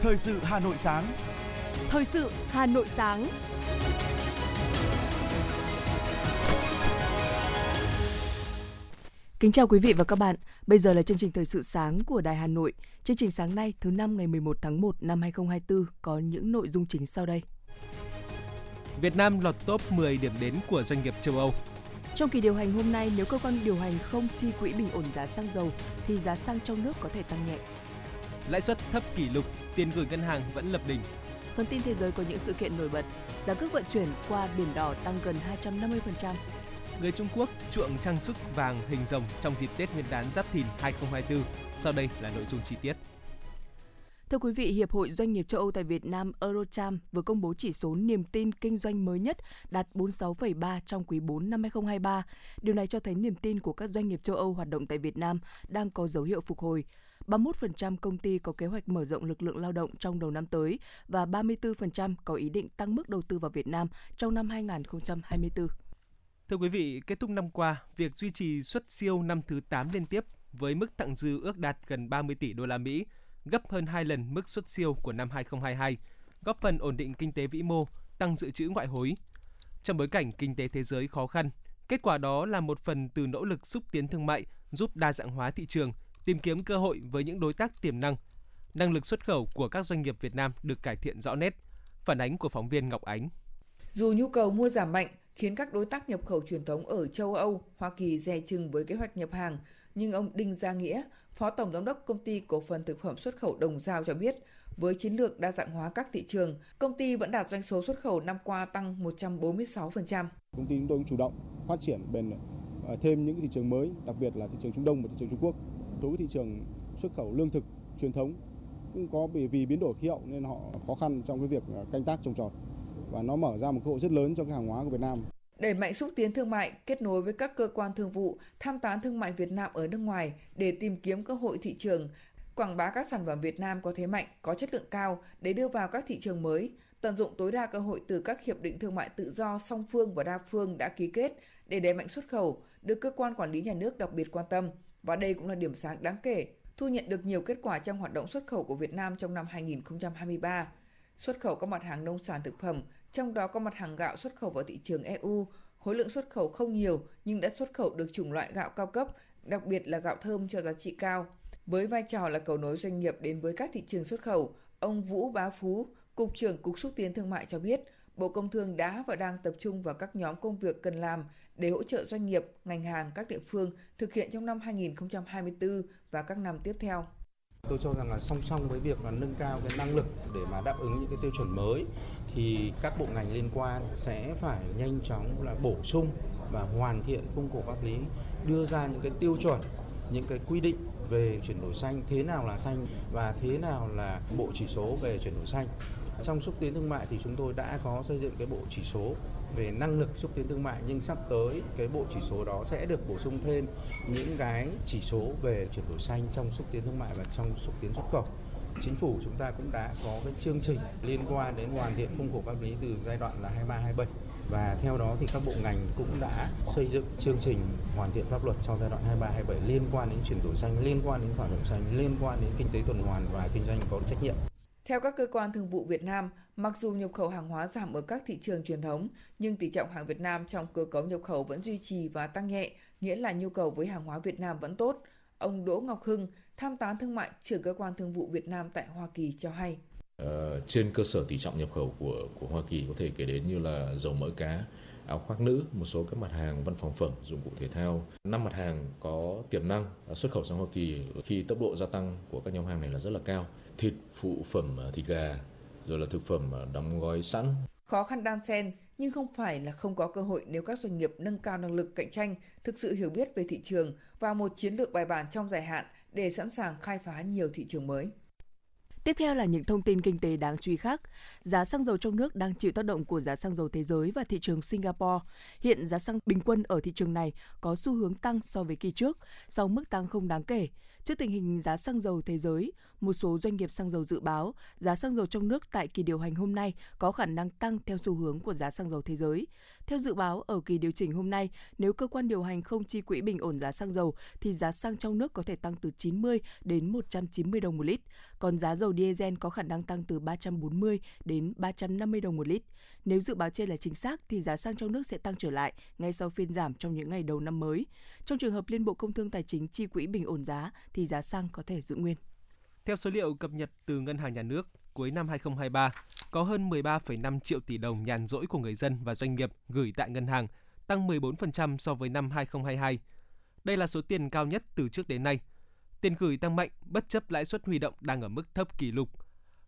Thời sự Hà Nội sáng. Thời sự Hà Nội sáng. Kính chào quý vị và các bạn. Bây giờ là chương trình thời sự sáng của Đài Hà Nội. Chương trình sáng nay thứ năm ngày 11 tháng 1 năm 2024 có những nội dung chính sau đây. Việt Nam lọt top 10 điểm đến của doanh nghiệp châu Âu. Trong kỳ điều hành hôm nay, nếu cơ quan điều hành không chi quỹ bình ổn giá xăng dầu thì giá xăng trong nước có thể tăng nhẹ. Lãi suất thấp kỷ lục, tiền gửi ngân hàng vẫn lập đỉnh. Phần tin thế giới có những sự kiện nổi bật. Giá cước vận chuyển qua biển đỏ tăng gần 250%. Người Trung Quốc chuộng trang sức vàng hình rồng trong dịp Tết Nguyên đán Giáp Thìn 2024. Sau đây là nội dung chi tiết. Thưa quý vị, Hiệp hội Doanh nghiệp châu Âu tại Việt Nam Eurocharm vừa công bố chỉ số niềm tin kinh doanh mới nhất đạt 46,3 trong quý 4 năm 2023. Điều này cho thấy niềm tin của các doanh nghiệp châu Âu hoạt động tại Việt Nam đang có dấu hiệu phục hồi. 31% công ty có kế hoạch mở rộng lực lượng lao động trong đầu năm tới và 34% có ý định tăng mức đầu tư vào Việt Nam trong năm 2024. Thưa quý vị, kết thúc năm qua, việc duy trì xuất siêu năm thứ 8 liên tiếp với mức thặng dư ước đạt gần 30 tỷ đô la Mỹ, gấp hơn 2 lần mức xuất siêu của năm 2022, góp phần ổn định kinh tế vĩ mô, tăng dự trữ ngoại hối. Trong bối cảnh kinh tế thế giới khó khăn, kết quả đó là một phần từ nỗ lực xúc tiến thương mại, giúp đa dạng hóa thị trường, tìm kiếm cơ hội với những đối tác tiềm năng. Năng lực xuất khẩu của các doanh nghiệp Việt Nam được cải thiện rõ nét. Phản ánh của phóng viên Ngọc Ánh. Dù nhu cầu mua giảm mạnh, khiến các đối tác nhập khẩu truyền thống ở châu Âu, Hoa Kỳ dè chừng với kế hoạch nhập hàng, nhưng ông Đinh Gia Nghĩa, Phó Tổng Giám đốc Công ty Cổ phần Thực phẩm Xuất khẩu Đồng Giao cho biết, với chiến lược đa dạng hóa các thị trường, công ty vẫn đạt doanh số xuất khẩu năm qua tăng 146%. Công ty chúng tôi cũng chủ động phát triển bền ờ, thêm những thị trường mới, đặc biệt là thị trường Trung Đông và thị trường Trung Quốc. Số thị trường xuất khẩu lương thực truyền thống cũng có vì, vì biến đổi khí hậu nên họ khó khăn trong cái việc à, canh tác trồng trọt và nó mở ra một cơ hội rất lớn cho cái hàng hóa của Việt Nam. Đẩy mạnh xúc tiến thương mại, kết nối với các cơ quan thương vụ, tham tán thương mại Việt Nam ở nước ngoài để tìm kiếm cơ hội thị trường, quảng bá các sản phẩm Việt Nam có thế mạnh, có chất lượng cao để đưa vào các thị trường mới, tận dụng tối đa cơ hội từ các hiệp định thương mại tự do song phương và đa phương đã ký kết để đẩy mạnh xuất khẩu, được cơ quan quản lý nhà nước đặc biệt quan tâm. Và đây cũng là điểm sáng đáng kể, thu nhận được nhiều kết quả trong hoạt động xuất khẩu của Việt Nam trong năm 2023. Xuất khẩu các mặt hàng nông sản thực phẩm, trong đó có mặt hàng gạo xuất khẩu vào thị trường EU. Khối lượng xuất khẩu không nhiều nhưng đã xuất khẩu được chủng loại gạo cao cấp, đặc biệt là gạo thơm cho giá trị cao. Với vai trò là cầu nối doanh nghiệp đến với các thị trường xuất khẩu, ông Vũ Bá Phú, Cục trưởng Cục Xúc tiến Thương mại cho biết, Bộ Công Thương đã và đang tập trung vào các nhóm công việc cần làm để hỗ trợ doanh nghiệp, ngành hàng các địa phương thực hiện trong năm 2024 và các năm tiếp theo. Tôi cho rằng là song song với việc là nâng cao cái năng lực để mà đáp ứng những cái tiêu chuẩn mới thì các bộ ngành liên quan sẽ phải nhanh chóng là bổ sung và hoàn thiện khung khổ pháp lý đưa ra những cái tiêu chuẩn những cái quy định về chuyển đổi xanh thế nào là xanh và thế nào là bộ chỉ số về chuyển đổi xanh trong xúc tiến thương mại thì chúng tôi đã có xây dựng cái bộ chỉ số về năng lực xúc tiến thương mại nhưng sắp tới cái bộ chỉ số đó sẽ được bổ sung thêm những cái chỉ số về chuyển đổi xanh trong xúc tiến thương mại và trong xúc tiến xuất khẩu chính phủ chúng ta cũng đã có cái chương trình liên quan đến hoàn thiện khung khổ pháp lý từ giai đoạn là 23 27 và theo đó thì các bộ ngành cũng đã xây dựng chương trình hoàn thiện pháp luật trong giai đoạn 23 27 liên quan đến chuyển đổi xanh, liên quan đến thỏa thuận xanh, liên quan đến kinh tế tuần hoàn và kinh doanh có trách nhiệm. Theo các cơ quan thương vụ Việt Nam, mặc dù nhập khẩu hàng hóa giảm ở các thị trường truyền thống, nhưng tỷ trọng hàng Việt Nam trong cơ cấu nhập khẩu vẫn duy trì và tăng nhẹ, nghĩa là nhu cầu với hàng hóa Việt Nam vẫn tốt. Ông Đỗ Ngọc Hưng, tham tán thương mại trưởng cơ quan thương vụ Việt Nam tại Hoa Kỳ cho hay. Ờ, trên cơ sở tỷ trọng nhập khẩu của của Hoa Kỳ có thể kể đến như là dầu mỡ cá, áo khoác nữ, một số các mặt hàng văn phòng phẩm, dụng cụ thể thao. Năm mặt hàng có tiềm năng à, xuất khẩu sang Hoa Kỳ khi tốc độ gia tăng của các nhóm hàng này là rất là cao. Thịt, phụ phẩm à, thịt gà, rồi là thực phẩm à, đóng gói sẵn. Khó khăn đan xen nhưng không phải là không có cơ hội nếu các doanh nghiệp nâng cao năng lực cạnh tranh, thực sự hiểu biết về thị trường và một chiến lược bài bản trong dài hạn để sẵn sàng khai phá nhiều thị trường mới. Tiếp theo là những thông tin kinh tế đáng chú ý khác. Giá xăng dầu trong nước đang chịu tác động của giá xăng dầu thế giới và thị trường Singapore. Hiện giá xăng bình quân ở thị trường này có xu hướng tăng so với kỳ trước, sau mức tăng không đáng kể. Trước tình hình giá xăng dầu thế giới, một số doanh nghiệp xăng dầu dự báo giá xăng dầu trong nước tại kỳ điều hành hôm nay có khả năng tăng theo xu hướng của giá xăng dầu thế giới. Theo dự báo, ở kỳ điều chỉnh hôm nay, nếu cơ quan điều hành không chi quỹ bình ổn giá xăng dầu, thì giá xăng trong nước có thể tăng từ 90 đến 190 đồng một lít. Còn giá dầu diesel có khả năng tăng từ 340 đến 350 đồng một lít. Nếu dự báo trên là chính xác, thì giá xăng trong nước sẽ tăng trở lại ngay sau phiên giảm trong những ngày đầu năm mới. Trong trường hợp Liên Bộ Công Thương Tài chính chi quỹ bình ổn giá, thì giá xăng có thể giữ nguyên. Theo số liệu cập nhật từ Ngân hàng Nhà nước, cuối năm 2023, có hơn 13,5 triệu tỷ đồng nhàn rỗi của người dân và doanh nghiệp gửi tại ngân hàng, tăng 14% so với năm 2022. Đây là số tiền cao nhất từ trước đến nay. Tiền gửi tăng mạnh bất chấp lãi suất huy động đang ở mức thấp kỷ lục.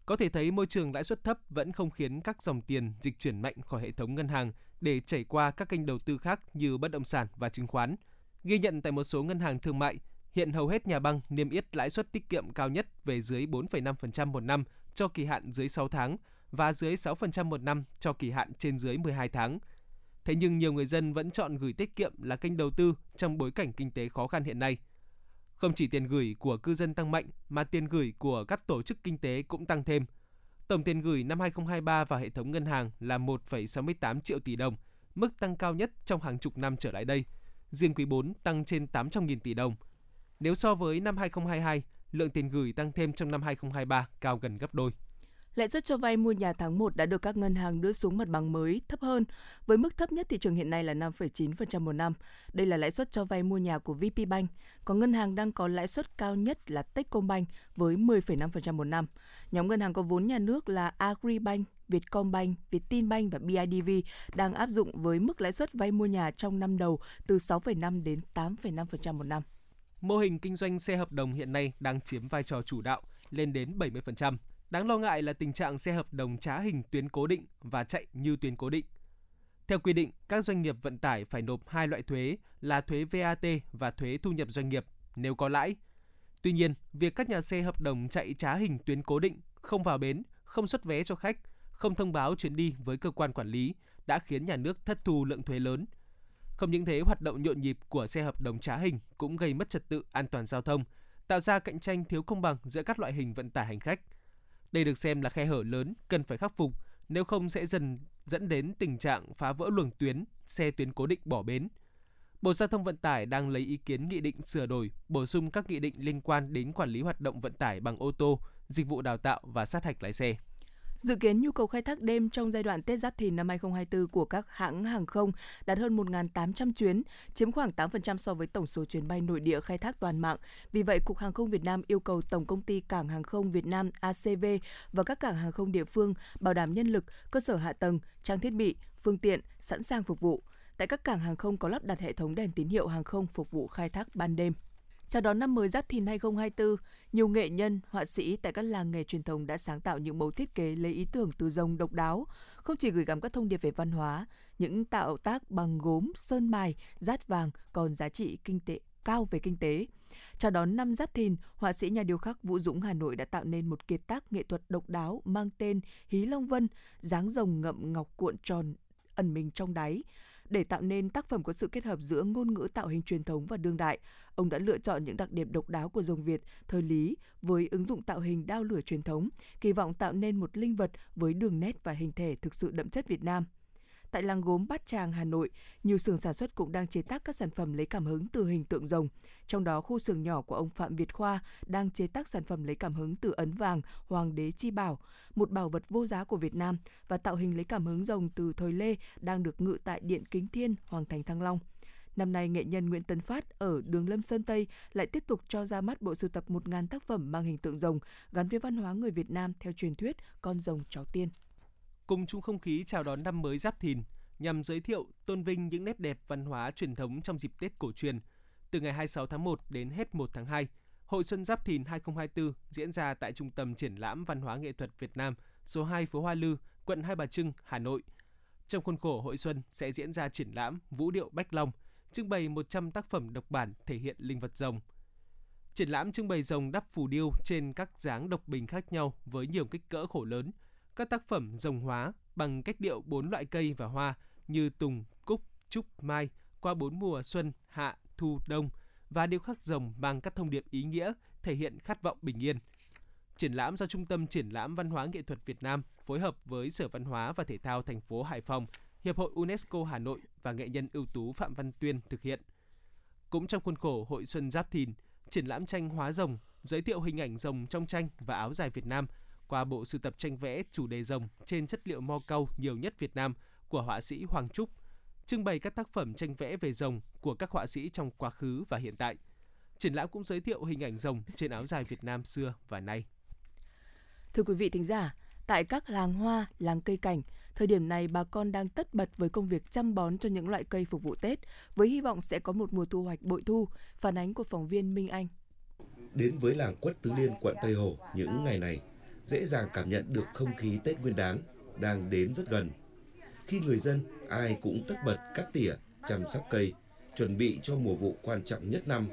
Có thể thấy môi trường lãi suất thấp vẫn không khiến các dòng tiền dịch chuyển mạnh khỏi hệ thống ngân hàng để chảy qua các kênh đầu tư khác như bất động sản và chứng khoán. Ghi nhận tại một số ngân hàng thương mại, hiện hầu hết nhà băng niêm yết lãi suất tiết kiệm cao nhất về dưới 4,5% một năm cho kỳ hạn dưới 6 tháng và dưới 6% một năm cho kỳ hạn trên dưới 12 tháng. Thế nhưng nhiều người dân vẫn chọn gửi tiết kiệm là kênh đầu tư trong bối cảnh kinh tế khó khăn hiện nay. Không chỉ tiền gửi của cư dân tăng mạnh mà tiền gửi của các tổ chức kinh tế cũng tăng thêm. Tổng tiền gửi năm 2023 vào hệ thống ngân hàng là 1,68 triệu tỷ đồng, mức tăng cao nhất trong hàng chục năm trở lại đây. Riêng quý 4 tăng trên 800.000 tỷ đồng. Nếu so với năm 2022, lượng tiền gửi tăng thêm trong năm 2023 cao gần gấp đôi. Lãi suất cho vay mua nhà tháng 1 đã được các ngân hàng đưa xuống mặt bằng mới thấp hơn, với mức thấp nhất thị trường hiện nay là 5,9% một năm. Đây là lãi suất cho vay mua nhà của VPBank, còn ngân hàng đang có lãi suất cao nhất là Techcombank với 10,5% một năm. Nhóm ngân hàng có vốn nhà nước là Agribank, Vietcombank, Vietinbank và BIDV đang áp dụng với mức lãi suất vay mua nhà trong năm đầu từ 6,5 đến 8,5% một năm. Mô hình kinh doanh xe hợp đồng hiện nay đang chiếm vai trò chủ đạo, lên đến 70%. Đáng lo ngại là tình trạng xe hợp đồng trá hình tuyến cố định và chạy như tuyến cố định. Theo quy định, các doanh nghiệp vận tải phải nộp hai loại thuế là thuế VAT và thuế thu nhập doanh nghiệp nếu có lãi. Tuy nhiên, việc các nhà xe hợp đồng chạy trá hình tuyến cố định, không vào bến, không xuất vé cho khách, không thông báo chuyến đi với cơ quan quản lý đã khiến nhà nước thất thu lượng thuế lớn. Không những thế, hoạt động nhộn nhịp của xe hợp đồng trá hình cũng gây mất trật tự an toàn giao thông, tạo ra cạnh tranh thiếu công bằng giữa các loại hình vận tải hành khách. Đây được xem là khe hở lớn cần phải khắc phục, nếu không sẽ dần dẫn đến tình trạng phá vỡ luồng tuyến, xe tuyến cố định bỏ bến. Bộ Giao thông Vận tải đang lấy ý kiến nghị định sửa đổi, bổ sung các nghị định liên quan đến quản lý hoạt động vận tải bằng ô tô, dịch vụ đào tạo và sát hạch lái xe. Dự kiến nhu cầu khai thác đêm trong giai đoạn Tết Giáp Thìn năm 2024 của các hãng hàng không đạt hơn 1.800 chuyến, chiếm khoảng 8% so với tổng số chuyến bay nội địa khai thác toàn mạng. Vì vậy, Cục Hàng không Việt Nam yêu cầu Tổng công ty Cảng hàng không Việt Nam ACV và các cảng hàng không địa phương bảo đảm nhân lực, cơ sở hạ tầng, trang thiết bị, phương tiện sẵn sàng phục vụ. Tại các cảng hàng không có lắp đặt hệ thống đèn tín hiệu hàng không phục vụ khai thác ban đêm. Chào đón năm mới Giáp Thìn 2024, nhiều nghệ nhân, họa sĩ tại các làng nghề truyền thống đã sáng tạo những mẫu thiết kế lấy ý tưởng từ rồng độc đáo, không chỉ gửi gắm các thông điệp về văn hóa, những tạo tác bằng gốm, sơn mài, rát vàng còn giá trị kinh tế cao về kinh tế. Chào đón năm Giáp Thìn, họa sĩ nhà điêu khắc Vũ Dũng Hà Nội đã tạo nên một kiệt tác nghệ thuật độc đáo mang tên Hí Long Vân, dáng rồng ngậm ngọc cuộn tròn ẩn mình trong đáy. Để tạo nên tác phẩm có sự kết hợp giữa ngôn ngữ tạo hình truyền thống và đương đại, ông đã lựa chọn những đặc điểm độc đáo của rồng Việt thời Lý với ứng dụng tạo hình đao lửa truyền thống, kỳ vọng tạo nên một linh vật với đường nét và hình thể thực sự đậm chất Việt Nam. Tại làng gốm Bát Tràng, Hà Nội, nhiều xưởng sản xuất cũng đang chế tác các sản phẩm lấy cảm hứng từ hình tượng rồng. Trong đó, khu xưởng nhỏ của ông Phạm Việt Khoa đang chế tác sản phẩm lấy cảm hứng từ ấn vàng Hoàng đế Chi Bảo, một bảo vật vô giá của Việt Nam và tạo hình lấy cảm hứng rồng từ thời Lê đang được ngự tại Điện Kính Thiên, Hoàng thành Thăng Long. Năm nay, nghệ nhân Nguyễn Tấn Phát ở đường Lâm Sơn Tây lại tiếp tục cho ra mắt bộ sưu tập 1.000 tác phẩm mang hình tượng rồng gắn với văn hóa người Việt Nam theo truyền thuyết con rồng cháu tiên cùng chung không khí chào đón năm mới Giáp Thìn nhằm giới thiệu, tôn vinh những nét đẹp văn hóa truyền thống trong dịp Tết cổ truyền. Từ ngày 26 tháng 1 đến hết 1 tháng 2, Hội Xuân Giáp Thìn 2024 diễn ra tại Trung tâm Triển lãm Văn hóa Nghệ thuật Việt Nam, số 2 phố Hoa Lư, quận Hai Bà Trưng, Hà Nội. Trong khuôn khổ hội xuân sẽ diễn ra triển lãm Vũ điệu Bách Long, trưng bày 100 tác phẩm độc bản thể hiện linh vật rồng. Triển lãm trưng bày rồng đắp phù điêu trên các dáng độc bình khác nhau với nhiều kích cỡ khổ lớn – các tác phẩm rồng hóa bằng cách điệu bốn loại cây và hoa như tùng, cúc, trúc, mai qua bốn mùa xuân, hạ, thu, đông và điêu khắc rồng mang các thông điệp ý nghĩa thể hiện khát vọng bình yên. Triển lãm do Trung tâm Triển lãm Văn hóa Nghệ thuật Việt Nam phối hợp với Sở Văn hóa và Thể thao thành phố Hải Phòng Hiệp hội UNESCO Hà Nội và nghệ nhân ưu tú Phạm Văn Tuyên thực hiện. Cũng trong khuôn khổ Hội Xuân Giáp Thìn, triển lãm tranh hóa rồng giới thiệu hình ảnh rồng trong tranh và áo dài Việt Nam qua bộ sưu tập tranh vẽ chủ đề rồng trên chất liệu mo cau nhiều nhất Việt Nam của họa sĩ Hoàng Trúc, trưng bày các tác phẩm tranh vẽ về rồng của các họa sĩ trong quá khứ và hiện tại. Triển lãm cũng giới thiệu hình ảnh rồng trên áo dài Việt Nam xưa và nay. Thưa quý vị thính giả, tại các làng hoa, làng cây cảnh, thời điểm này bà con đang tất bật với công việc chăm bón cho những loại cây phục vụ Tết, với hy vọng sẽ có một mùa thu hoạch bội thu, phản ánh của phóng viên Minh Anh. Đến với làng Quất Tứ Liên, quận Tây Hồ những ngày này, dễ dàng cảm nhận được không khí Tết Nguyên đán đang đến rất gần. Khi người dân ai cũng tất bật cắt tỉa, chăm sóc cây, chuẩn bị cho mùa vụ quan trọng nhất năm.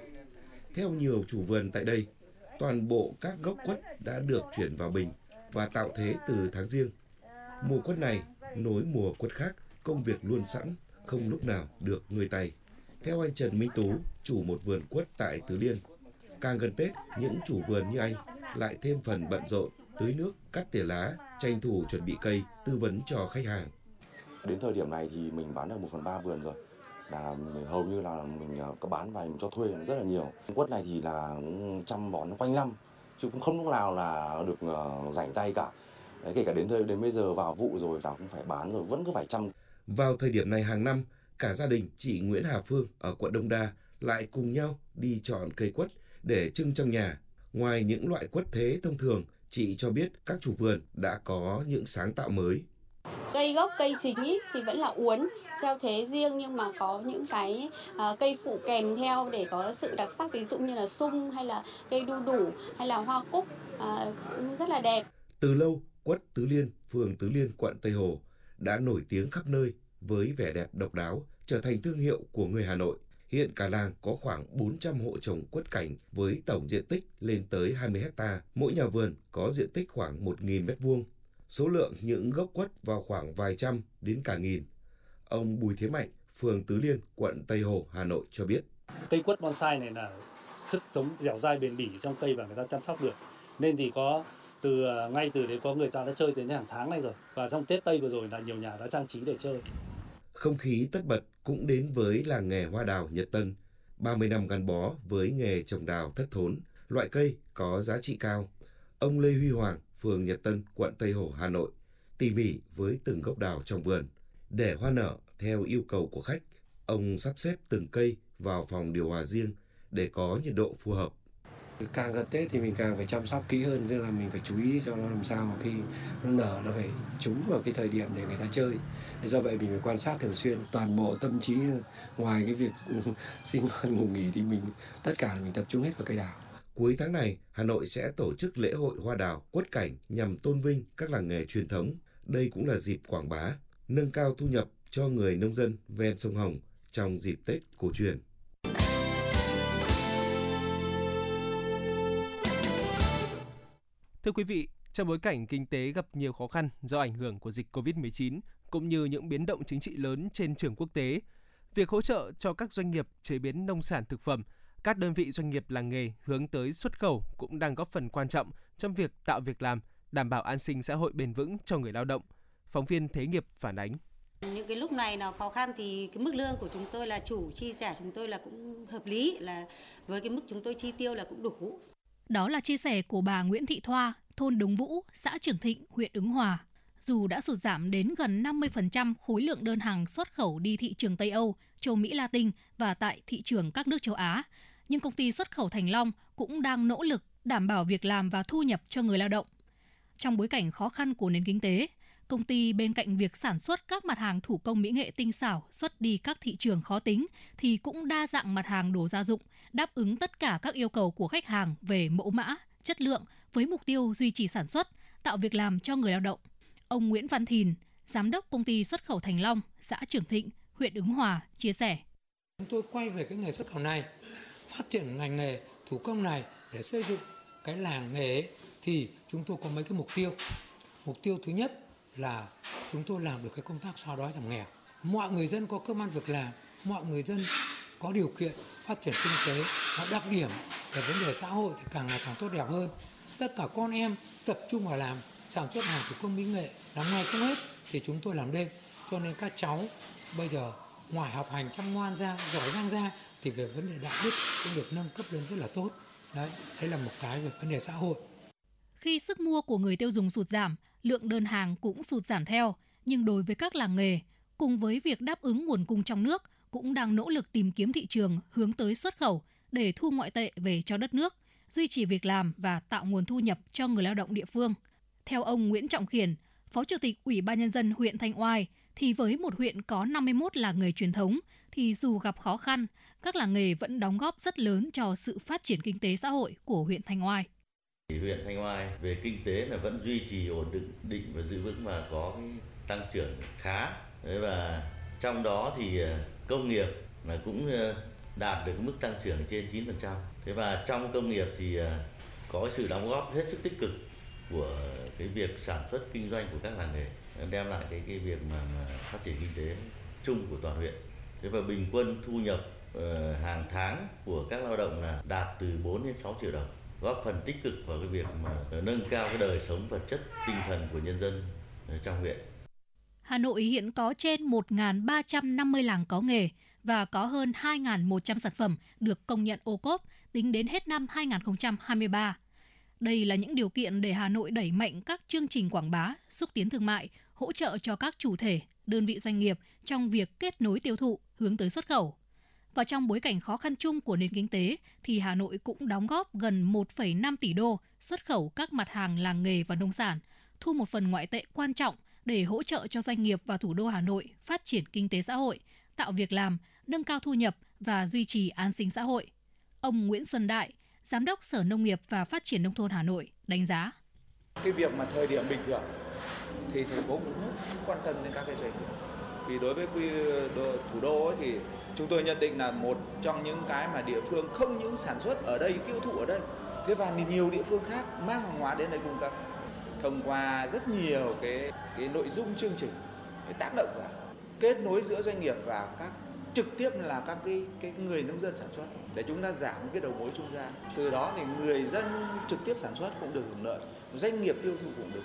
Theo nhiều chủ vườn tại đây, toàn bộ các gốc quất đã được chuyển vào bình và tạo thế từ tháng riêng. Mùa quất này nối mùa quất khác, công việc luôn sẵn, không lúc nào được người tay. Theo anh Trần Minh Tú, chủ một vườn quất tại Tứ Liên, càng gần Tết, những chủ vườn như anh lại thêm phần bận rộn, tưới nước, cắt tỉa lá, tranh thủ chuẩn bị cây, tư vấn cho khách hàng. Đến thời điểm này thì mình bán được 1 phần 3 vườn rồi là hầu như là mình ờ, có bán và mình cho thuê rất là nhiều. Quất này thì là chăm bón quanh năm chứ cũng không lúc nào là được uh, rảnh tay cả. Đấy, kể cả đến thời đến bây giờ vào vụ rồi là cũng phải bán rồi vẫn cứ phải chăm. Vào thời điểm này hàng năm, cả gia đình chị Nguyễn Hà Phương ở quận Đông Đa lại cùng nhau đi chọn cây quất để trưng trong nhà. Ngoài những loại quất thế thông thường, chị cho biết các chủ vườn đã có những sáng tạo mới. Cây gốc, cây chính ý, thì vẫn là uốn theo thế riêng nhưng mà có những cái uh, cây phụ kèm theo để có sự đặc sắc ví dụ như là sung hay là cây đu đủ hay là hoa cúc uh, rất là đẹp. Từ lâu, quất Tứ Liên, phường Tứ Liên, quận Tây Hồ đã nổi tiếng khắp nơi với vẻ đẹp độc đáo, trở thành thương hiệu của người Hà Nội. Hiện cả làng có khoảng 400 hộ trồng quất cảnh với tổng diện tích lên tới 20 hecta. Mỗi nhà vườn có diện tích khoảng 1.000 mét vuông. Số lượng những gốc quất vào khoảng vài trăm đến cả nghìn. Ông Bùi Thế Mạnh, phường Tứ Liên, quận Tây Hồ, Hà Nội cho biết. Cây quất bonsai này là sức sống dẻo dai bền bỉ trong cây và người ta chăm sóc được. Nên thì có từ ngay từ đấy có người ta đã chơi đến hàng tháng này rồi và trong Tết Tây vừa rồi là nhiều nhà đã trang trí để chơi. Không khí tất bật cũng đến với làng nghề hoa đào Nhật Tân. 30 năm gắn bó với nghề trồng đào thất thốn, loại cây có giá trị cao. Ông Lê Huy Hoàng, phường Nhật Tân, quận Tây Hồ, Hà Nội, tỉ mỉ với từng gốc đào trong vườn. Để hoa nở theo yêu cầu của khách, ông sắp xếp từng cây vào phòng điều hòa riêng để có nhiệt độ phù hợp. Càng gần Tết thì mình càng phải chăm sóc kỹ hơn, tức là mình phải chú ý cho nó làm sao mà khi nó nở nó phải trúng vào cái thời điểm để người ta chơi. Thế do vậy mình phải quan sát thường xuyên, toàn bộ tâm trí ngoài cái việc sinh hoạt ngủ nghỉ thì mình tất cả là mình tập trung hết vào cây đào. Cuối tháng này, Hà Nội sẽ tổ chức lễ hội hoa đào quất cảnh nhằm tôn vinh các làng nghề truyền thống. Đây cũng là dịp quảng bá, nâng cao thu nhập cho người nông dân ven sông Hồng trong dịp Tết cổ truyền. Thưa quý vị, trong bối cảnh kinh tế gặp nhiều khó khăn do ảnh hưởng của dịch COVID-19 cũng như những biến động chính trị lớn trên trường quốc tế, việc hỗ trợ cho các doanh nghiệp chế biến nông sản thực phẩm, các đơn vị doanh nghiệp làng nghề hướng tới xuất khẩu cũng đang góp phần quan trọng trong việc tạo việc làm, đảm bảo an sinh xã hội bền vững cho người lao động. Phóng viên Thế nghiệp phản ánh. Những cái lúc này nó khó khăn thì cái mức lương của chúng tôi là chủ chi trả chúng tôi là cũng hợp lý là với cái mức chúng tôi chi tiêu là cũng đủ. Đó là chia sẻ của bà Nguyễn Thị Thoa, thôn Đống Vũ, xã Trường Thịnh, huyện Ứng Hòa. Dù đã sụt giảm đến gần 50% khối lượng đơn hàng xuất khẩu đi thị trường Tây Âu, châu Mỹ Latin và tại thị trường các nước châu Á, nhưng công ty xuất khẩu Thành Long cũng đang nỗ lực đảm bảo việc làm và thu nhập cho người lao động. Trong bối cảnh khó khăn của nền kinh tế, công ty bên cạnh việc sản xuất các mặt hàng thủ công mỹ nghệ tinh xảo xuất đi các thị trường khó tính thì cũng đa dạng mặt hàng đồ gia dụng, đáp ứng tất cả các yêu cầu của khách hàng về mẫu mã, chất lượng với mục tiêu duy trì sản xuất, tạo việc làm cho người lao động. Ông Nguyễn Văn Thìn, giám đốc công ty xuất khẩu Thành Long, xã Trường Thịnh, huyện Ứng Hòa chia sẻ. Chúng tôi quay về cái nghề xuất khẩu này, phát triển ngành nghề thủ công này để xây dựng cái làng nghề ấy, thì chúng tôi có mấy cái mục tiêu. Mục tiêu thứ nhất là chúng tôi làm được cái công tác xóa đói giảm nghèo. Mọi người dân có cơm ăn việc làm, mọi người dân có điều kiện phát triển kinh tế và đặc điểm về vấn đề xã hội thì càng ngày càng tốt đẹp hơn. Tất cả con em tập trung vào làm sản xuất hàng thủ công mỹ nghệ làm ngày không hết thì chúng tôi làm đêm cho nên các cháu bây giờ ngoài học hành chăm ngoan ra giỏi giang ra thì về vấn đề đạo đức cũng được nâng cấp lên rất là tốt đấy đấy là một cái về vấn đề xã hội khi sức mua của người tiêu dùng sụt giảm lượng đơn hàng cũng sụt giảm theo nhưng đối với các làng nghề cùng với việc đáp ứng nguồn cung trong nước cũng đang nỗ lực tìm kiếm thị trường hướng tới xuất khẩu để thu ngoại tệ về cho đất nước, duy trì việc làm và tạo nguồn thu nhập cho người lao động địa phương. Theo ông Nguyễn Trọng Khiển, Phó Chủ tịch Ủy ban Nhân dân huyện Thanh Oai, thì với một huyện có 51 làng nghề truyền thống, thì dù gặp khó khăn, các làng nghề vẫn đóng góp rất lớn cho sự phát triển kinh tế xã hội của huyện Thanh Oai. Huyện Thanh Oai về kinh tế là vẫn duy trì ổn định, định và giữ vững và có cái tăng trưởng khá. Và trong đó thì à, công nghiệp là cũng à, đạt được mức tăng trưởng trên 9%. Thế và trong công nghiệp thì à, có sự đóng góp hết sức tích cực của cái việc sản xuất kinh doanh của các làng nghề đem lại cái cái việc mà, mà phát triển kinh tế chung của toàn huyện. Thế và bình quân thu nhập ờ, hàng tháng của các lao động là đạt từ 4 đến 6 triệu đồng góp phần tích cực vào cái việc mà nâng cao cái đời sống vật chất tinh thần của nhân dân ờ, trong huyện. Hà Nội hiện có trên 1.350 làng có nghề và có hơn 2.100 sản phẩm được công nhận ô cốp tính đến hết năm 2023. Đây là những điều kiện để Hà Nội đẩy mạnh các chương trình quảng bá, xúc tiến thương mại, hỗ trợ cho các chủ thể, đơn vị doanh nghiệp trong việc kết nối tiêu thụ hướng tới xuất khẩu. Và trong bối cảnh khó khăn chung của nền kinh tế thì Hà Nội cũng đóng góp gần 1,5 tỷ đô xuất khẩu các mặt hàng làng nghề và nông sản, thu một phần ngoại tệ quan trọng để hỗ trợ cho doanh nghiệp và thủ đô Hà Nội phát triển kinh tế xã hội, tạo việc làm, nâng cao thu nhập và duy trì an sinh xã hội. Ông Nguyễn Xuân Đại, Giám đốc Sở Nông nghiệp và Phát triển Nông thôn Hà Nội đánh giá. Cái việc mà thời điểm bình thường thì thành phố cũng rất quan tâm đến các cái doanh nghiệp. Vì đối với quy thủ đô ấy thì chúng tôi nhận định là một trong những cái mà địa phương không những sản xuất ở đây, tiêu thụ ở đây, thế và nhiều địa phương khác mang hàng hóa đến đây cung cấp, thông qua rất nhiều cái cái nội dung chương trình cái tác động vào, kết nối giữa doanh nghiệp và các, trực tiếp là các cái cái người nông dân sản xuất, để chúng ta giảm cái đầu mối trung gian. Từ đó thì người dân trực tiếp sản xuất cũng được hưởng lợi, doanh nghiệp tiêu thụ cũng được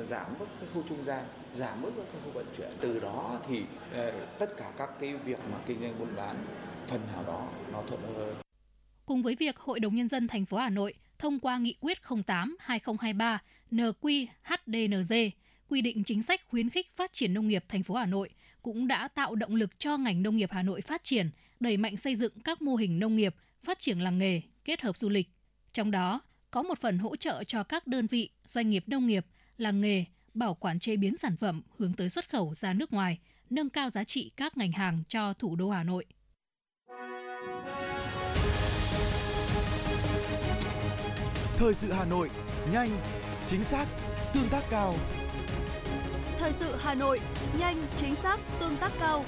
và giảm mức cái khu trung gian giảm mức cái khu vận chuyển từ đó thì ờ, tất cả các cái việc mà kinh doanh buôn bán phần nào đó nó thuận lợi hơn cùng với việc Hội đồng nhân dân thành phố Hà Nội thông qua nghị quyết 08/2023 NQ-HDNG quy định chính sách khuyến khích phát triển nông nghiệp thành phố Hà Nội cũng đã tạo động lực cho ngành nông nghiệp Hà Nội phát triển, đẩy mạnh xây dựng các mô hình nông nghiệp, phát triển làng nghề, kết hợp du lịch. Trong đó, có một phần hỗ trợ cho các đơn vị, doanh nghiệp nông nghiệp, làng nghề, bảo quản chế biến sản phẩm hướng tới xuất khẩu ra nước ngoài, nâng cao giá trị các ngành hàng cho thủ đô Hà Nội. Thời sự Hà Nội, nhanh, chính xác, tương tác cao. Thời sự Hà Nội, nhanh, chính xác, tương tác cao.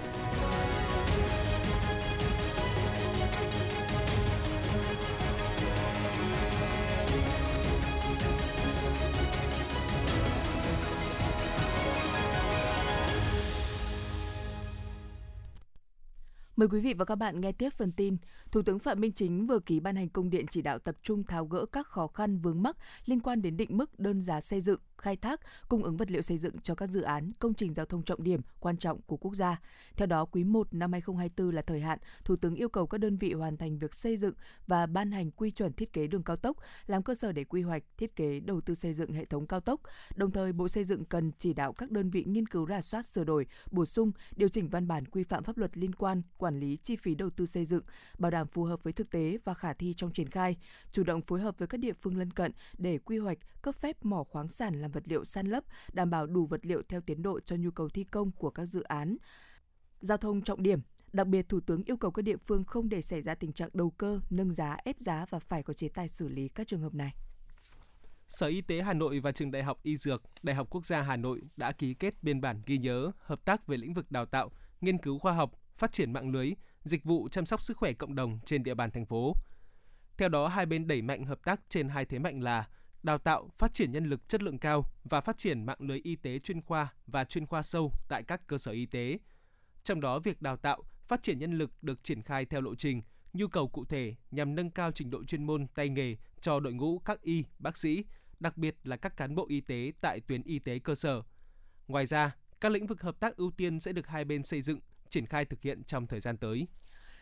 Mời quý vị và các bạn nghe tiếp phần tin. Thủ tướng Phạm Minh Chính vừa ký ban hành công điện chỉ đạo tập trung tháo gỡ các khó khăn vướng mắc liên quan đến định mức đơn giá xây dựng, khai thác, cung ứng vật liệu xây dựng cho các dự án, công trình giao thông trọng điểm quan trọng của quốc gia. Theo đó, quý 1 năm 2024 là thời hạn Thủ tướng yêu cầu các đơn vị hoàn thành việc xây dựng và ban hành quy chuẩn thiết kế đường cao tốc, làm cơ sở để quy hoạch, thiết kế đầu tư xây dựng hệ thống cao tốc. Đồng thời, Bộ Xây dựng cần chỉ đạo các đơn vị nghiên cứu rà soát sửa đổi, bổ sung, điều chỉnh văn bản quy phạm pháp luật liên quan quản lý chi phí đầu tư xây dựng, bảo đảm phù hợp với thực tế và khả thi trong triển khai, chủ động phối hợp với các địa phương lân cận để quy hoạch, cấp phép mỏ khoáng sản làm vật liệu san lấp, đảm bảo đủ vật liệu theo tiến độ cho nhu cầu thi công của các dự án. Giao thông trọng điểm, Đặc biệt, Thủ tướng yêu cầu các địa phương không để xảy ra tình trạng đầu cơ, nâng giá, ép giá và phải có chế tài xử lý các trường hợp này. Sở Y tế Hà Nội và Trường Đại học Y Dược, Đại học Quốc gia Hà Nội đã ký kết biên bản ghi nhớ hợp tác về lĩnh vực đào tạo, nghiên cứu khoa học, phát triển mạng lưới, dịch vụ chăm sóc sức khỏe cộng đồng trên địa bàn thành phố. Theo đó, hai bên đẩy mạnh hợp tác trên hai thế mạnh là đào tạo, phát triển nhân lực chất lượng cao và phát triển mạng lưới y tế chuyên khoa và chuyên khoa sâu tại các cơ sở y tế. Trong đó, việc đào tạo, phát triển nhân lực được triển khai theo lộ trình, nhu cầu cụ thể nhằm nâng cao trình độ chuyên môn tay nghề cho đội ngũ các y, bác sĩ, đặc biệt là các cán bộ y tế tại tuyến y tế cơ sở. Ngoài ra, Các lĩnh vực hợp tác ưu tiên sẽ được hai bên xây dựng, triển khai thực hiện trong thời gian tới.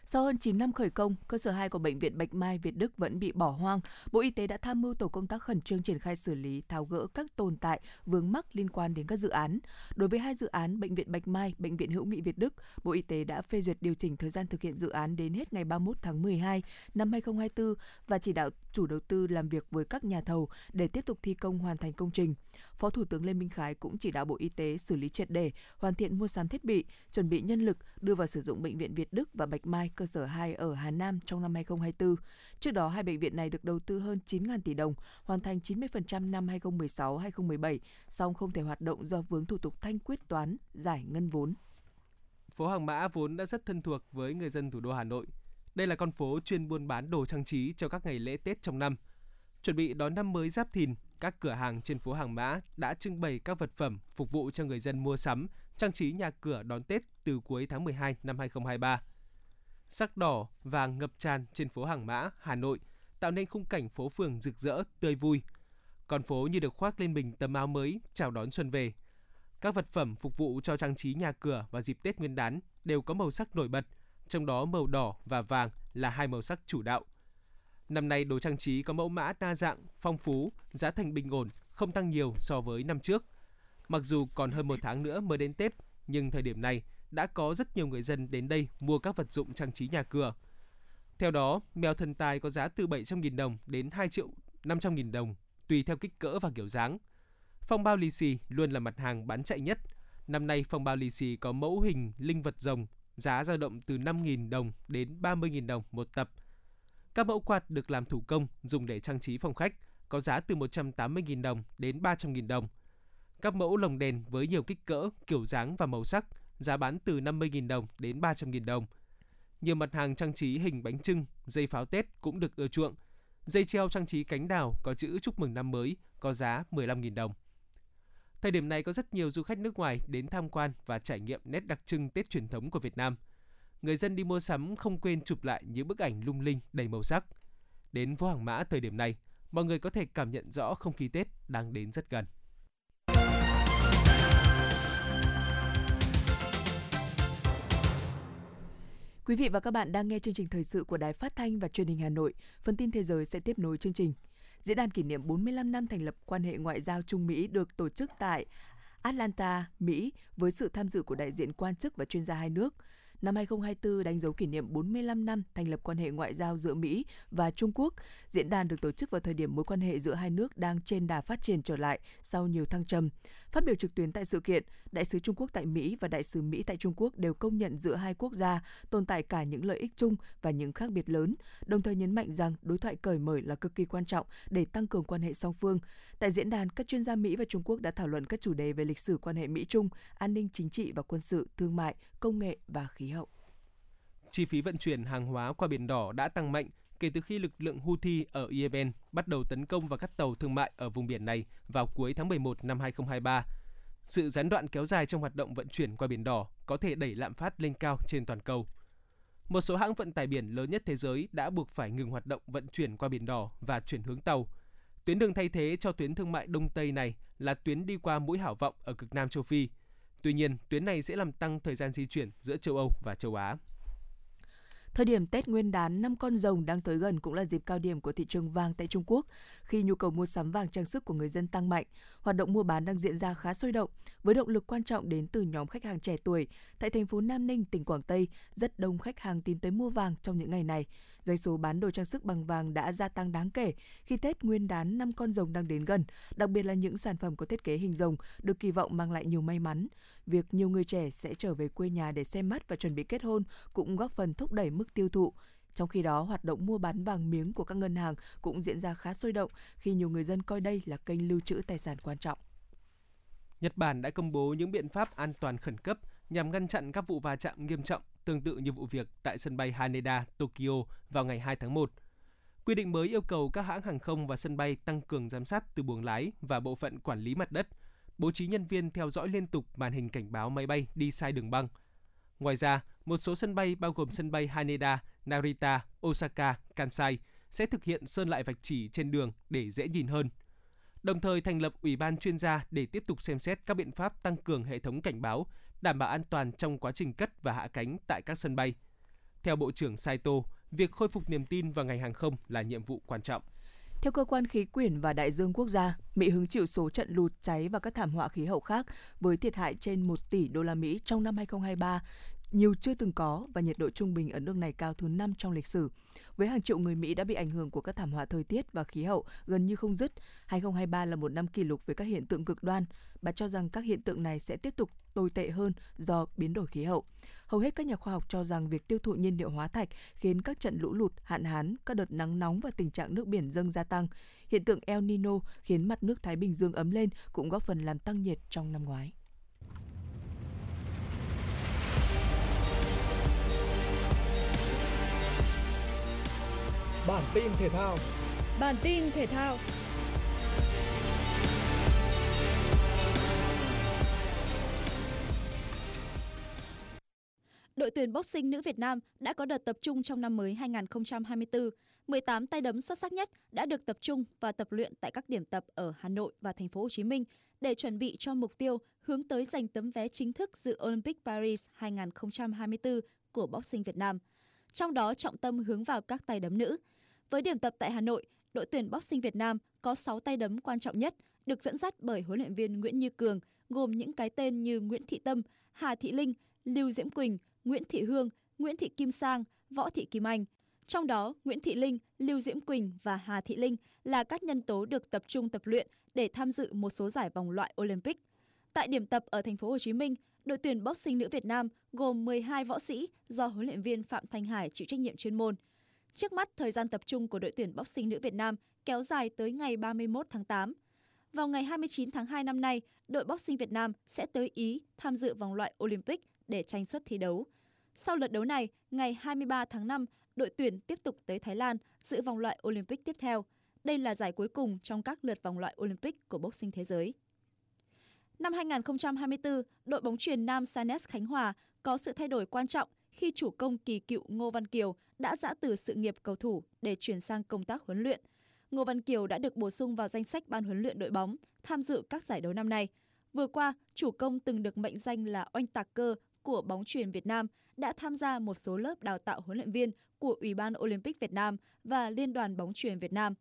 Sau hơn 9 năm khởi công, cơ sở 2 của Bệnh viện Bạch Mai Việt Đức vẫn bị bỏ hoang. Bộ Y tế đã tham mưu tổ công tác khẩn trương triển khai xử lý, tháo gỡ các tồn tại, vướng mắc liên quan đến các dự án. Đối với hai dự án Bệnh viện Bạch Mai, Bệnh viện Hữu nghị Việt Đức, Bộ Y tế đã phê duyệt điều chỉnh thời gian thực hiện dự án đến hết ngày 31 tháng 12 năm 2024 và chỉ đạo chủ đầu tư làm việc với các nhà thầu để tiếp tục thi công hoàn thành công trình. Phó Thủ tướng Lê Minh Khái cũng chỉ đạo Bộ Y tế xử lý triệt đề, hoàn thiện mua sắm thiết bị, chuẩn bị nhân lực đưa vào sử dụng bệnh viện Việt Đức và Bạch Mai cơ sở 2 ở Hà Nam trong năm 2024. Trước đó, hai bệnh viện này được đầu tư hơn 9.000 tỷ đồng, hoàn thành 90% năm 2016-2017, song không thể hoạt động do vướng thủ tục thanh quyết toán, giải ngân vốn. Phố Hàng Mã vốn đã rất thân thuộc với người dân thủ đô Hà Nội. Đây là con phố chuyên buôn bán đồ trang trí cho các ngày lễ Tết trong năm. Chuẩn bị đón năm mới Giáp Thìn, các cửa hàng trên phố Hàng Mã đã trưng bày các vật phẩm phục vụ cho người dân mua sắm, trang trí nhà cửa đón Tết từ cuối tháng 12 năm 2023. Sắc đỏ, vàng ngập tràn trên phố Hàng Mã, Hà Nội tạo nên khung cảnh phố phường rực rỡ, tươi vui. Con phố như được khoác lên mình tấm áo mới chào đón xuân về. Các vật phẩm phục vụ cho trang trí nhà cửa và dịp Tết Nguyên đán đều có màu sắc nổi bật, trong đó màu đỏ và vàng là hai màu sắc chủ đạo. Năm nay đồ trang trí có mẫu mã đa dạng, phong phú, giá thành bình ổn, không tăng nhiều so với năm trước. Mặc dù còn hơn một tháng nữa mới đến Tết, nhưng thời điểm này đã có rất nhiều người dân đến đây mua các vật dụng trang trí nhà cửa. Theo đó, mèo thần tài có giá từ 700.000 đồng đến 2 triệu 500.000 đồng, tùy theo kích cỡ và kiểu dáng. Phong bao lì xì luôn là mặt hàng bán chạy nhất. Năm nay phong bao lì xì có mẫu hình linh vật rồng, giá dao động từ 5.000 đồng đến 30.000 đồng một tập. Các mẫu quạt được làm thủ công dùng để trang trí phòng khách có giá từ 180.000 đồng đến 300.000 đồng. Các mẫu lồng đèn với nhiều kích cỡ, kiểu dáng và màu sắc giá bán từ 50.000 đồng đến 300.000 đồng. Nhiều mặt hàng trang trí hình bánh trưng, dây pháo Tết cũng được ưa chuộng. Dây treo trang trí cánh đào có chữ chúc mừng năm mới có giá 15.000 đồng. Thời điểm này có rất nhiều du khách nước ngoài đến tham quan và trải nghiệm nét đặc trưng Tết truyền thống của Việt Nam. Người dân đi mua sắm không quên chụp lại những bức ảnh lung linh đầy màu sắc. Đến phố Hàng Mã thời điểm này, mọi người có thể cảm nhận rõ không khí Tết đang đến rất gần. Quý vị và các bạn đang nghe chương trình thời sự của Đài Phát thanh và Truyền hình Hà Nội. Phần tin thế giới sẽ tiếp nối chương trình. Diễn đàn kỷ niệm 45 năm thành lập quan hệ ngoại giao Trung Mỹ được tổ chức tại Atlanta, Mỹ với sự tham dự của đại diện quan chức và chuyên gia hai nước năm 2024 đánh dấu kỷ niệm 45 năm thành lập quan hệ ngoại giao giữa Mỹ và Trung Quốc. Diễn đàn được tổ chức vào thời điểm mối quan hệ giữa hai nước đang trên đà phát triển trở lại sau nhiều thăng trầm. Phát biểu trực tuyến tại sự kiện, Đại sứ Trung Quốc tại Mỹ và Đại sứ Mỹ tại Trung Quốc đều công nhận giữa hai quốc gia tồn tại cả những lợi ích chung và những khác biệt lớn, đồng thời nhấn mạnh rằng đối thoại cởi mở là cực kỳ quan trọng để tăng cường quan hệ song phương. Tại diễn đàn, các chuyên gia Mỹ và Trung Quốc đã thảo luận các chủ đề về lịch sử quan hệ Mỹ-Trung, an ninh chính trị và quân sự, thương mại, công nghệ và khí hậu. Chi phí vận chuyển hàng hóa qua biển đỏ đã tăng mạnh kể từ khi lực lượng Houthi ở Yemen bắt đầu tấn công vào các tàu thương mại ở vùng biển này vào cuối tháng 11 năm 2023. Sự gián đoạn kéo dài trong hoạt động vận chuyển qua biển đỏ có thể đẩy lạm phát lên cao trên toàn cầu. Một số hãng vận tải biển lớn nhất thế giới đã buộc phải ngừng hoạt động vận chuyển qua biển đỏ và chuyển hướng tàu. Tuyến đường thay thế cho tuyến thương mại Đông Tây này là tuyến đi qua mũi Hảo Vọng ở cực Nam châu Phi. Tuy nhiên, tuyến này sẽ làm tăng thời gian di chuyển giữa châu Âu và châu Á. Thời điểm Tết Nguyên đán năm con rồng đang tới gần cũng là dịp cao điểm của thị trường vàng tại Trung Quốc. Khi nhu cầu mua sắm vàng trang sức của người dân tăng mạnh, hoạt động mua bán đang diễn ra khá sôi động, với động lực quan trọng đến từ nhóm khách hàng trẻ tuổi. Tại thành phố Nam Ninh, tỉnh Quảng Tây, rất đông khách hàng tìm tới mua vàng trong những ngày này. Doanh số bán đồ trang sức bằng vàng đã gia tăng đáng kể khi Tết Nguyên đán năm con rồng đang đến gần, đặc biệt là những sản phẩm có thiết kế hình rồng được kỳ vọng mang lại nhiều may mắn. Việc nhiều người trẻ sẽ trở về quê nhà để xem mắt và chuẩn bị kết hôn cũng góp phần thúc đẩy mức tiêu thụ. Trong khi đó, hoạt động mua bán vàng miếng của các ngân hàng cũng diễn ra khá sôi động khi nhiều người dân coi đây là kênh lưu trữ tài sản quan trọng. Nhật Bản đã công bố những biện pháp an toàn khẩn cấp nhằm ngăn chặn các vụ va chạm nghiêm trọng tương tự như vụ việc tại sân bay Haneda, Tokyo vào ngày 2 tháng 1. Quy định mới yêu cầu các hãng hàng không và sân bay tăng cường giám sát từ buồng lái và bộ phận quản lý mặt đất, bố trí nhân viên theo dõi liên tục màn hình cảnh báo máy bay đi sai đường băng. Ngoài ra, một số sân bay bao gồm sân bay Haneda, Narita, Osaka, Kansai sẽ thực hiện sơn lại vạch chỉ trên đường để dễ nhìn hơn. đồng thời thành lập ủy ban chuyên gia để tiếp tục xem xét các biện pháp tăng cường hệ thống cảnh báo, đảm bảo an toàn trong quá trình cất và hạ cánh tại các sân bay. Theo Bộ trưởng Saito, việc khôi phục niềm tin vào ngành hàng không là nhiệm vụ quan trọng. Theo cơ quan khí quyển và đại dương quốc gia, Mỹ hứng chịu số trận lụt, cháy và các thảm họa khí hậu khác với thiệt hại trên 1 tỷ đô la Mỹ trong năm 2023, nhiều chưa từng có và nhiệt độ trung bình ở nước này cao thứ năm trong lịch sử. Với hàng triệu người Mỹ đã bị ảnh hưởng của các thảm họa thời tiết và khí hậu gần như không dứt, 2023 là một năm kỷ lục về các hiện tượng cực đoan. Bà cho rằng các hiện tượng này sẽ tiếp tục tồi tệ hơn do biến đổi khí hậu. Hầu hết các nhà khoa học cho rằng việc tiêu thụ nhiên liệu hóa thạch khiến các trận lũ lụt, hạn hán, các đợt nắng nóng và tình trạng nước biển dâng gia tăng. Hiện tượng El Nino khiến mặt nước Thái Bình Dương ấm lên cũng góp phần làm tăng nhiệt trong năm ngoái. Bản tin thể thao. Bản tin thể thao. Đội tuyển boxing nữ Việt Nam đã có đợt tập trung trong năm mới 2024. 18 tay đấm xuất sắc nhất đã được tập trung và tập luyện tại các điểm tập ở Hà Nội và thành phố Hồ Chí Minh để chuẩn bị cho mục tiêu hướng tới giành tấm vé chính thức dự Olympic Paris 2024 của boxing Việt Nam. Trong đó trọng tâm hướng vào các tay đấm nữ. Với điểm tập tại Hà Nội, đội tuyển boxing Việt Nam có 6 tay đấm quan trọng nhất, được dẫn dắt bởi huấn luyện viên Nguyễn Như Cường, gồm những cái tên như Nguyễn Thị Tâm, Hà Thị Linh, Lưu Diễm Quỳnh, Nguyễn Thị Hương, Nguyễn Thị Kim Sang, Võ Thị Kim Anh. Trong đó, Nguyễn Thị Linh, Lưu Diễm Quỳnh và Hà Thị Linh là các nhân tố được tập trung tập luyện để tham dự một số giải vòng loại Olympic. Tại điểm tập ở thành phố Hồ Chí Minh, đội tuyển boxing nữ Việt Nam gồm 12 võ sĩ do huấn luyện viên Phạm Thanh Hải chịu trách nhiệm chuyên môn. Trước mắt, thời gian tập trung của đội tuyển boxing nữ Việt Nam kéo dài tới ngày 31 tháng 8. Vào ngày 29 tháng 2 năm nay, đội boxing Việt Nam sẽ tới Ý tham dự vòng loại Olympic để tranh suất thi đấu. Sau lượt đấu này, ngày 23 tháng 5, đội tuyển tiếp tục tới Thái Lan dự vòng loại Olympic tiếp theo. Đây là giải cuối cùng trong các lượt vòng loại Olympic của boxing thế giới. Năm 2024, đội bóng truyền nam Sanes Khánh Hòa có sự thay đổi quan trọng khi chủ công kỳ cựu Ngô Văn Kiều đã giã từ sự nghiệp cầu thủ để chuyển sang công tác huấn luyện. Ngô Văn Kiều đã được bổ sung vào danh sách ban huấn luyện đội bóng tham dự các giải đấu năm nay. Vừa qua, chủ công từng được mệnh danh là oanh tạc cơ của bóng truyền Việt Nam đã tham gia một số lớp đào tạo huấn luyện viên của Ủy ban Olympic Việt Nam và Liên đoàn bóng truyền Việt Nam.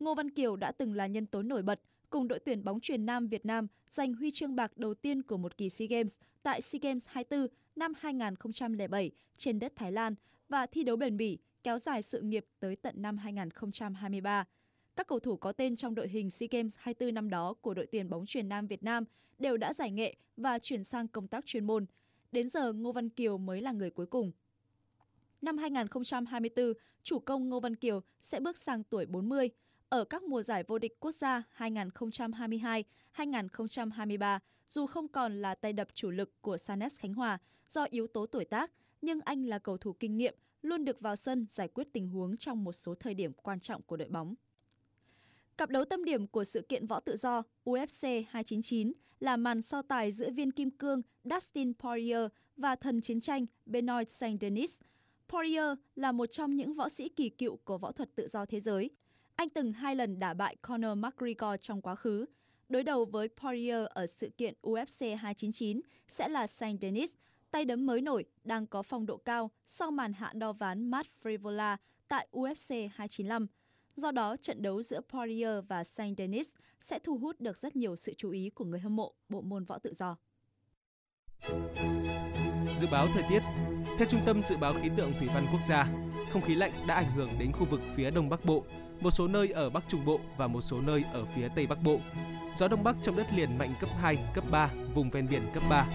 Ngô Văn Kiều đã từng là nhân tố nổi bật cùng đội tuyển bóng truyền nam Việt Nam giành huy chương bạc đầu tiên của một kỳ SEA Games tại SEA Games 24 năm 2007 trên đất Thái Lan và thi đấu bền bỉ kéo dài sự nghiệp tới tận năm 2023. Các cầu thủ có tên trong đội hình SEA Games 24 năm đó của đội tuyển bóng truyền nam Việt Nam đều đã giải nghệ và chuyển sang công tác chuyên môn. Đến giờ Ngô Văn Kiều mới là người cuối cùng. Năm 2024, chủ công Ngô Văn Kiều sẽ bước sang tuổi 40. Ở các mùa giải vô địch quốc gia 2022-2023, dù không còn là tay đập chủ lực của Sanes Khánh Hòa do yếu tố tuổi tác, nhưng anh là cầu thủ kinh nghiệm, luôn được vào sân giải quyết tình huống trong một số thời điểm quan trọng của đội bóng. Cặp đấu tâm điểm của sự kiện võ tự do UFC 299 là màn so tài giữa viên kim cương Dustin Poirier và thần chiến tranh Benoit Saint-Denis. Poirier là một trong những võ sĩ kỳ cựu của võ thuật tự do thế giới. Anh từng hai lần đả bại Conor McGregor trong quá khứ. Đối đầu với Poirier ở sự kiện UFC 299 sẽ là Saint-Denis, tay đấm mới nổi đang có phong độ cao sau màn hạ đo ván Matt Frivola tại UFC 295. Do đó, trận đấu giữa Poirier và Saint Denis sẽ thu hút được rất nhiều sự chú ý của người hâm mộ bộ môn võ tự do. Dự báo thời tiết Theo Trung tâm Dự báo Khí tượng Thủy văn Quốc gia, không khí lạnh đã ảnh hưởng đến khu vực phía Đông Bắc Bộ, một số nơi ở Bắc Trung Bộ và một số nơi ở phía Tây Bắc Bộ. Gió Đông Bắc trong đất liền mạnh cấp 2, cấp 3, vùng ven biển cấp 3.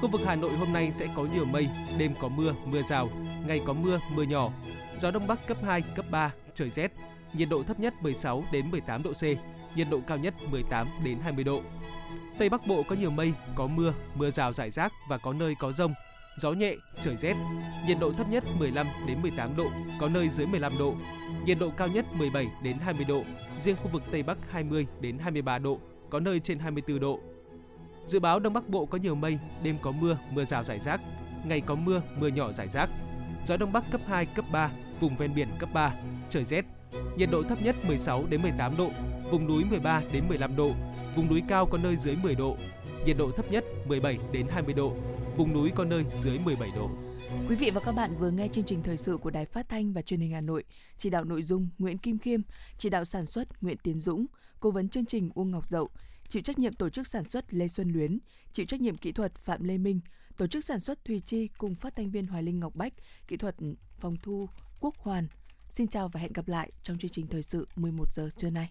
Khu vực Hà Nội hôm nay sẽ có nhiều mây, đêm có mưa, mưa rào, ngày có mưa, mưa nhỏ. Gió Đông Bắc cấp 2, cấp 3, trời rét, nhiệt độ thấp nhất 16 đến 18 độ C, nhiệt độ cao nhất 18 đến 20 độ. Tây Bắc Bộ có nhiều mây, có mưa, mưa rào rải rác và có nơi có rông. Gió nhẹ, trời rét. Nhiệt độ thấp nhất 15 đến 18 độ, có nơi dưới 15 độ. Nhiệt độ cao nhất 17 đến 20 độ, riêng khu vực Tây Bắc 20 đến 23 độ, có nơi trên 24 độ. Dự báo Đông Bắc Bộ có nhiều mây, đêm có mưa, mưa rào rải rác, ngày có mưa, mưa nhỏ rải rác. Gió Đông Bắc cấp 2, cấp 3, vùng ven biển cấp 3, trời rét, nhiệt độ thấp nhất 16 đến 18 độ, vùng núi 13 đến 15 độ, vùng núi cao có nơi dưới 10 độ, nhiệt độ thấp nhất 17 đến 20 độ, vùng núi có nơi dưới 17 độ. Quý vị và các bạn vừa nghe chương trình thời sự của Đài Phát thanh và Truyền hình Hà Nội, chỉ đạo nội dung Nguyễn Kim Khiêm, chỉ đạo sản xuất Nguyễn Tiến Dũng, cố vấn chương trình Uông Ngọc Dậu, chịu trách nhiệm tổ chức sản xuất Lê Xuân Luyến, chịu trách nhiệm kỹ thuật Phạm Lê Minh, tổ chức sản xuất Thùy Chi cùng phát thanh viên Hoài Linh Ngọc Bách, kỹ thuật phòng thu Quốc Hoàn. Xin chào và hẹn gặp lại trong chương trình thời sự 11 giờ trưa nay.